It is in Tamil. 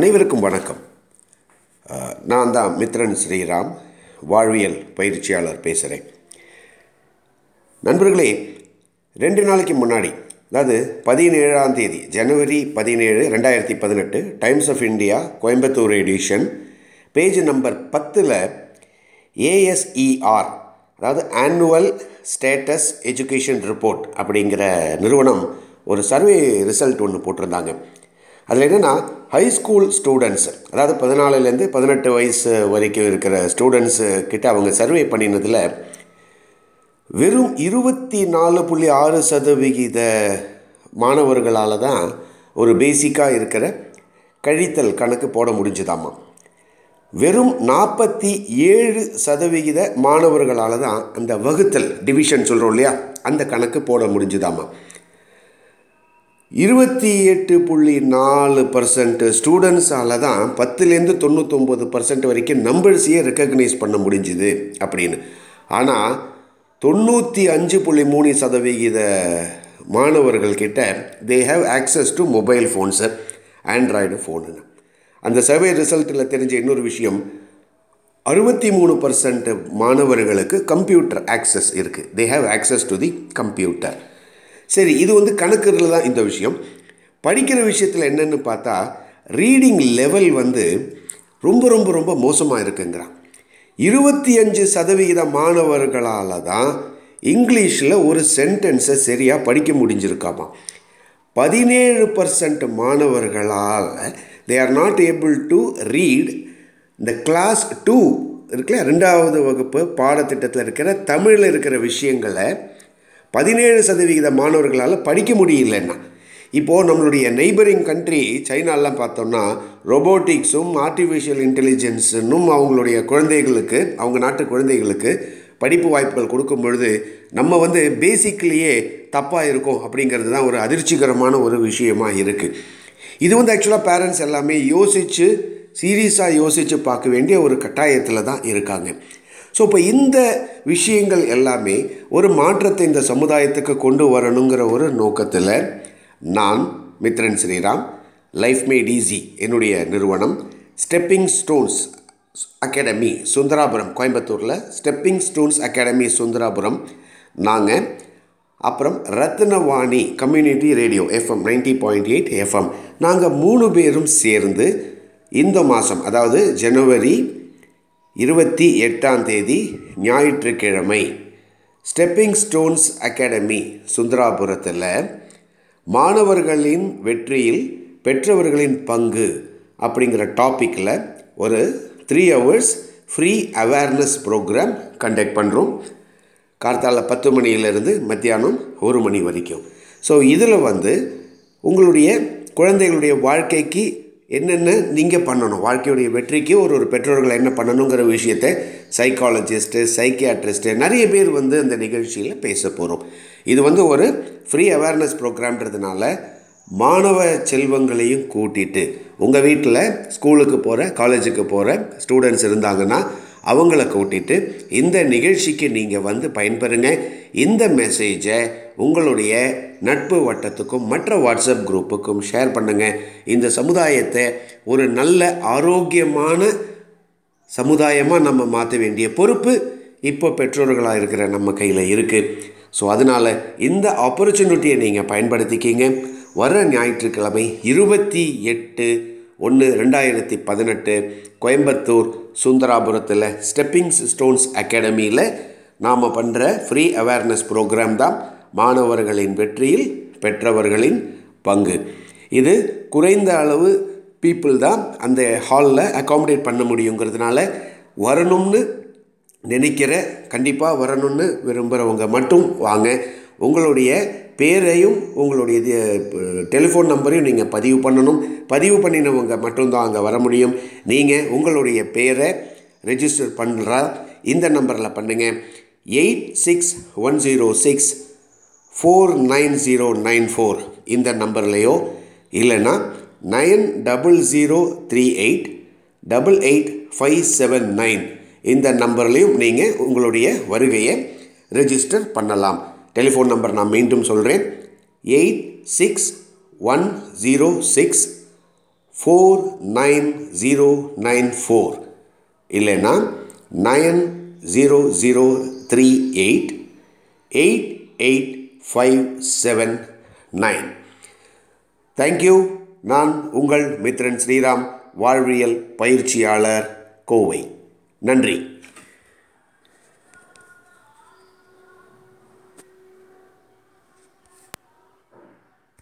அனைவருக்கும் வணக்கம். நான் தான் மித்ரன் ஸ்ரீராம் வாழ்வியல் பயிற்சியாளர் பேசுகிறேன் நண்பர்களே ரெண்டு நாளைக்கு முன்னாடி அதாவது பதினேழாம் தேதி ஜனவரி பதினேழு ரெண்டாயிரத்தி பதினெட்டு Times of India Coimbatore edition page number பத்தில் ஏஎஸ்இஆர் அதாவது ஆனுவல் ஸ்டேட்டஸ் எஜுகேஷன் ரிப்போர்ட் அப்படிங்கிற நிறுவனம் ஒரு சர்வே ரிசல்ட் ஒன்று போட்டிருந்தாங்க. அதில் என்னென்னா ஹை ஸ்கூல் ஸ்டூடெண்ட்ஸ் அதாவது பதினாலுலேருந்து பதினெட்டு வயசு வரைக்கும் இருக்கிற ஸ்டூடெண்ட்ஸு கிட்ட அவங்க சர்வே பண்ணினதில் வெறும் இருபத்தி நாலு புள்ளி ஆறு சதவிகித மாணவர்களால் தான் ஒரு பேசிக்காக இருக்கிற கழித்தல் கணக்கு போட முடிஞ்சுதாம்மா வெறும் நாற்பத்தி ஏழு சதவிகித மாணவர்களால் தான் அந்த வகுத்தல் டிவிஷன் சொல்கிறோம் இல்லையா அந்த கணக்கு போட முடிஞ்சுதாம்மா இருபத்தி எட்டு புள்ளி நாலு பர்சன்ட் ஸ்டூடெண்ட்ஸால் தான் பத்துலேருந்து தொண்ணூத்தொம்பது பர்சன்ட் வரைக்கும் நம்பர்ஸையே ரெக்கக்னைஸ் பண்ண முடிஞ்சுது அப்படின்னு. ஆனால் தொண்ணூற்றி அஞ்சு புள்ளி மூணு சதவிகித மாணவர்கள்கிட்ட they have access to mobile phones Android ஃபோனுன்னு அந்த சர்வே ரிசல்ட்டில் தெரிஞ்ச இன்னொரு விஷயம் அறுபத்தி மூணு பர்சன்ட் மாணவர்களுக்கு கம்ப்யூட்டர் ஆக்சஸ் இருக்குது they have access to the computer சரி இது வந்து கணக்குறதுல தான் இந்த விஷயம். படிக்கிற விஷயத்தில் என்னென்னு பார்த்தா ரீடிங் லெவல் வந்து ரொம்ப ரொம்ப ரொம்ப மோசமாக இருக்குங்கிறான். இருபத்தி அஞ்சு சதவிகித மாணவர்களால் தான் இங்கிலீஷில் ஒரு சென்டென்ஸை சரியாக படிக்க முடிஞ்சிருக்காமா பதினேழு பர்சன்ட் மாணவர்களால் they are not able to read இந்த கிளாஸ் டூ இருக்குல்ல ரெண்டாவது வகுப்பு பாடத்திட்டத்தில் இருக்கிற தமிழில் இருக்கிற விஷயங்களை பதினேழு சதவிகித மாணவர்களால் படிக்க முடியலன்னா இப்போது நம்மளுடைய நெய்பரிங் கண்ட்ரி சைனாலாம் பார்த்தோம்னா ரொபோட்டிக்ஸும் ஆர்டிஃபிஷியல் இன்டெலிஜென்ஸுன்னும் அவங்களுடைய குழந்தைகளுக்கு அவங்க நாட்டு குழந்தைகளுக்கு படிப்பு வாய்ப்புகள் கொடுக்கும் பொழுது நம்ம வந்து பேசிக்லேயே தப்பாக இருக்கோம் அப்படிங்கிறது தான் ஒரு அதிர்ச்சிகரமான ஒரு விஷயமாக இருக்குது இது வந்து ஆக்சுவலாக பேரண்ட்ஸ் எல்லாமே யோசித்து சீரியஸாக யோசித்து பார்க்க வேண்டிய ஒரு கட்டாயத்தில் தான் இருக்காங்க. ஸோ இப்போ இந்த விஷயங்கள் எல்லாமே ஒரு மாற்றத்தை இந்த சமுதாயத்துக்கு கொண்டு வரணுங்கிற ஒரு நோக்கத்தில் நான் Mithran Sriram life made easy என்னுடைய நிறுவனம் ஸ்டெப்பிங் ஸ்டோன்ஸ் அகாடமி சுந்தராபுரம் கோயம்புத்தூரில் ஸ்டெப்பிங் ஸ்டோன்ஸ் அகாடமி சுந்தராபுரம். நாங்கள் அப்புறம் Rathnavani community radio FM ninety point eight FM நாங்கள் மூணு பேரும் சேர்ந்து இந்த மாதம் அதாவது ஜனவரி இருபத்தி எட்டாம் தேதி ஞாயிற்றுக்கிழமை. ஸ்டெப்பிங் ஸ்டோன்ஸ் அகாடமி சுந்தராபுரத்தில் மாணவர்களின் வெற்றியில் பெற்றவர்களின் பங்கு அப்படிங்கிற டாப்பிக்கில் ஒரு three hours free awareness programme conduct பண்ணுறோம் கார்த்தால பத்து மணியிலிருந்து மத்தியானம் ஒரு மணி வரைக்கும். ஸோ இதில் வந்து உங்களுடைய குழந்தைகளுடைய வாழ்க்கைக்கு என்னென்ன நீங்கள் பண்ணணும். வாழ்க்கையுடைய வெற்றிக்கு ஒரு ஒரு பெற்றோர்கள் என்ன பண்ணணுங்கிற விஷயத்தை சைக்காலஜிஸ்ட்டு சைக்கியாட்ரிஸ்ட்டு நிறைய பேர் வந்து அந்த நிகழ்ச்சியில் பேச போகிறோம் இது வந்து ஒரு ஃப்ரீ அவேர்னஸ் ப்ரோக்ராம்ன்றதுனால மாணவ செல்வங்களையும் கூட்டிட்டு உங்கள் வீட்டில் ஸ்கூலுக்கு போகிற காலேஜுக்கு போகிற ஸ்டூடெண்ட்ஸ் இருந்தாங்கன்னா அவங்கள கூட்டிட்டு இந்த நிகழ்ச்சிக்கு நீங்கள் வந்து பயன்பெறுங்க. இந்த மெசேஜை உங்களுடைய நட்பு வட்டத்துக்கும் மற்ற வாட்ஸ்அப் குரூப்புக்கும் ஷேர் பண்ணுங்கள் இந்த சமுதாயத்தை ஒரு நல்ல ஆரோக்கியமான சமுதாயமாக நம்ம மாற்ற வேண்டிய பொறுப்பு இப்போ பெற்றோர்களாக இருக்கிற நம்ம கையில் இருக்குது ஸோ அதனால் இந்த ஆப்பர்ச்சுனிட்டியை நீங்கள் பயன்படுத்திக்கிங்க. வர ஞாயிற்றுக்கிழமை இருபத்தி எட்டு ஒன்று ரெண்டாயிரத்தி பதினெட்டு கோயம்புத்தூர் சுந்தராபுரத்தில் ஸ்டெப்பிங்ஸ் ஸ்டோன்ஸ் அகாடமியில் நாம் பண்ணுற ஃப்ரீ அவேர்னஸ் ப்ரோக்ராம் தான் மாணவர்களின் வெற்றியில் பெற்றவர்களின் பங்கு. இது குறைந்த அளவு பீப்புள் தான் அந்த ஹாலில் அக்காமடேட் பண்ண முடியுங்கிறதுனால வரணும்னு நினைக்கிற கண்டிப்பாக வரணும்னு விரும்புகிறவங்க மட்டும் வாங்க. உங்களுடைய பேரையும் உங்களுடைய டெலிஃபோன் நம்பரையும் நீங்கள் பதிவு பண்ணணும். பதிவு பண்ணினவங்க மட்டும்தான் அங்கே வர முடியும். நீங்கள் உங்களுடைய பேரை ரெஜிஸ்டர் பண்ணுறா இந்த நம்பரில் பண்ணுங்கள் eight six one zero six four nine zero nine four இந்த நம்பர்லேயோ இல்லைன்னா nine double zero three eight double eight five seven nine இந்த நம்பர்லேயும் நீங்கள் உங்களுடைய வருகையை ரெஜிஸ்டர் பண்ணலாம். டெலிஃபோன் நம்பர் நான் மீண்டும் சொல்கிறேன் eight six one zero six four nine zero nine four. இல்லைன்னா nine zero zero three eight eight eight five seven nine. Thank you நான் உங்கள் மித்ரன் ஸ்ரீராம் வாழ்வியல் பயிற்சியாளர் கோவை. நன்றி.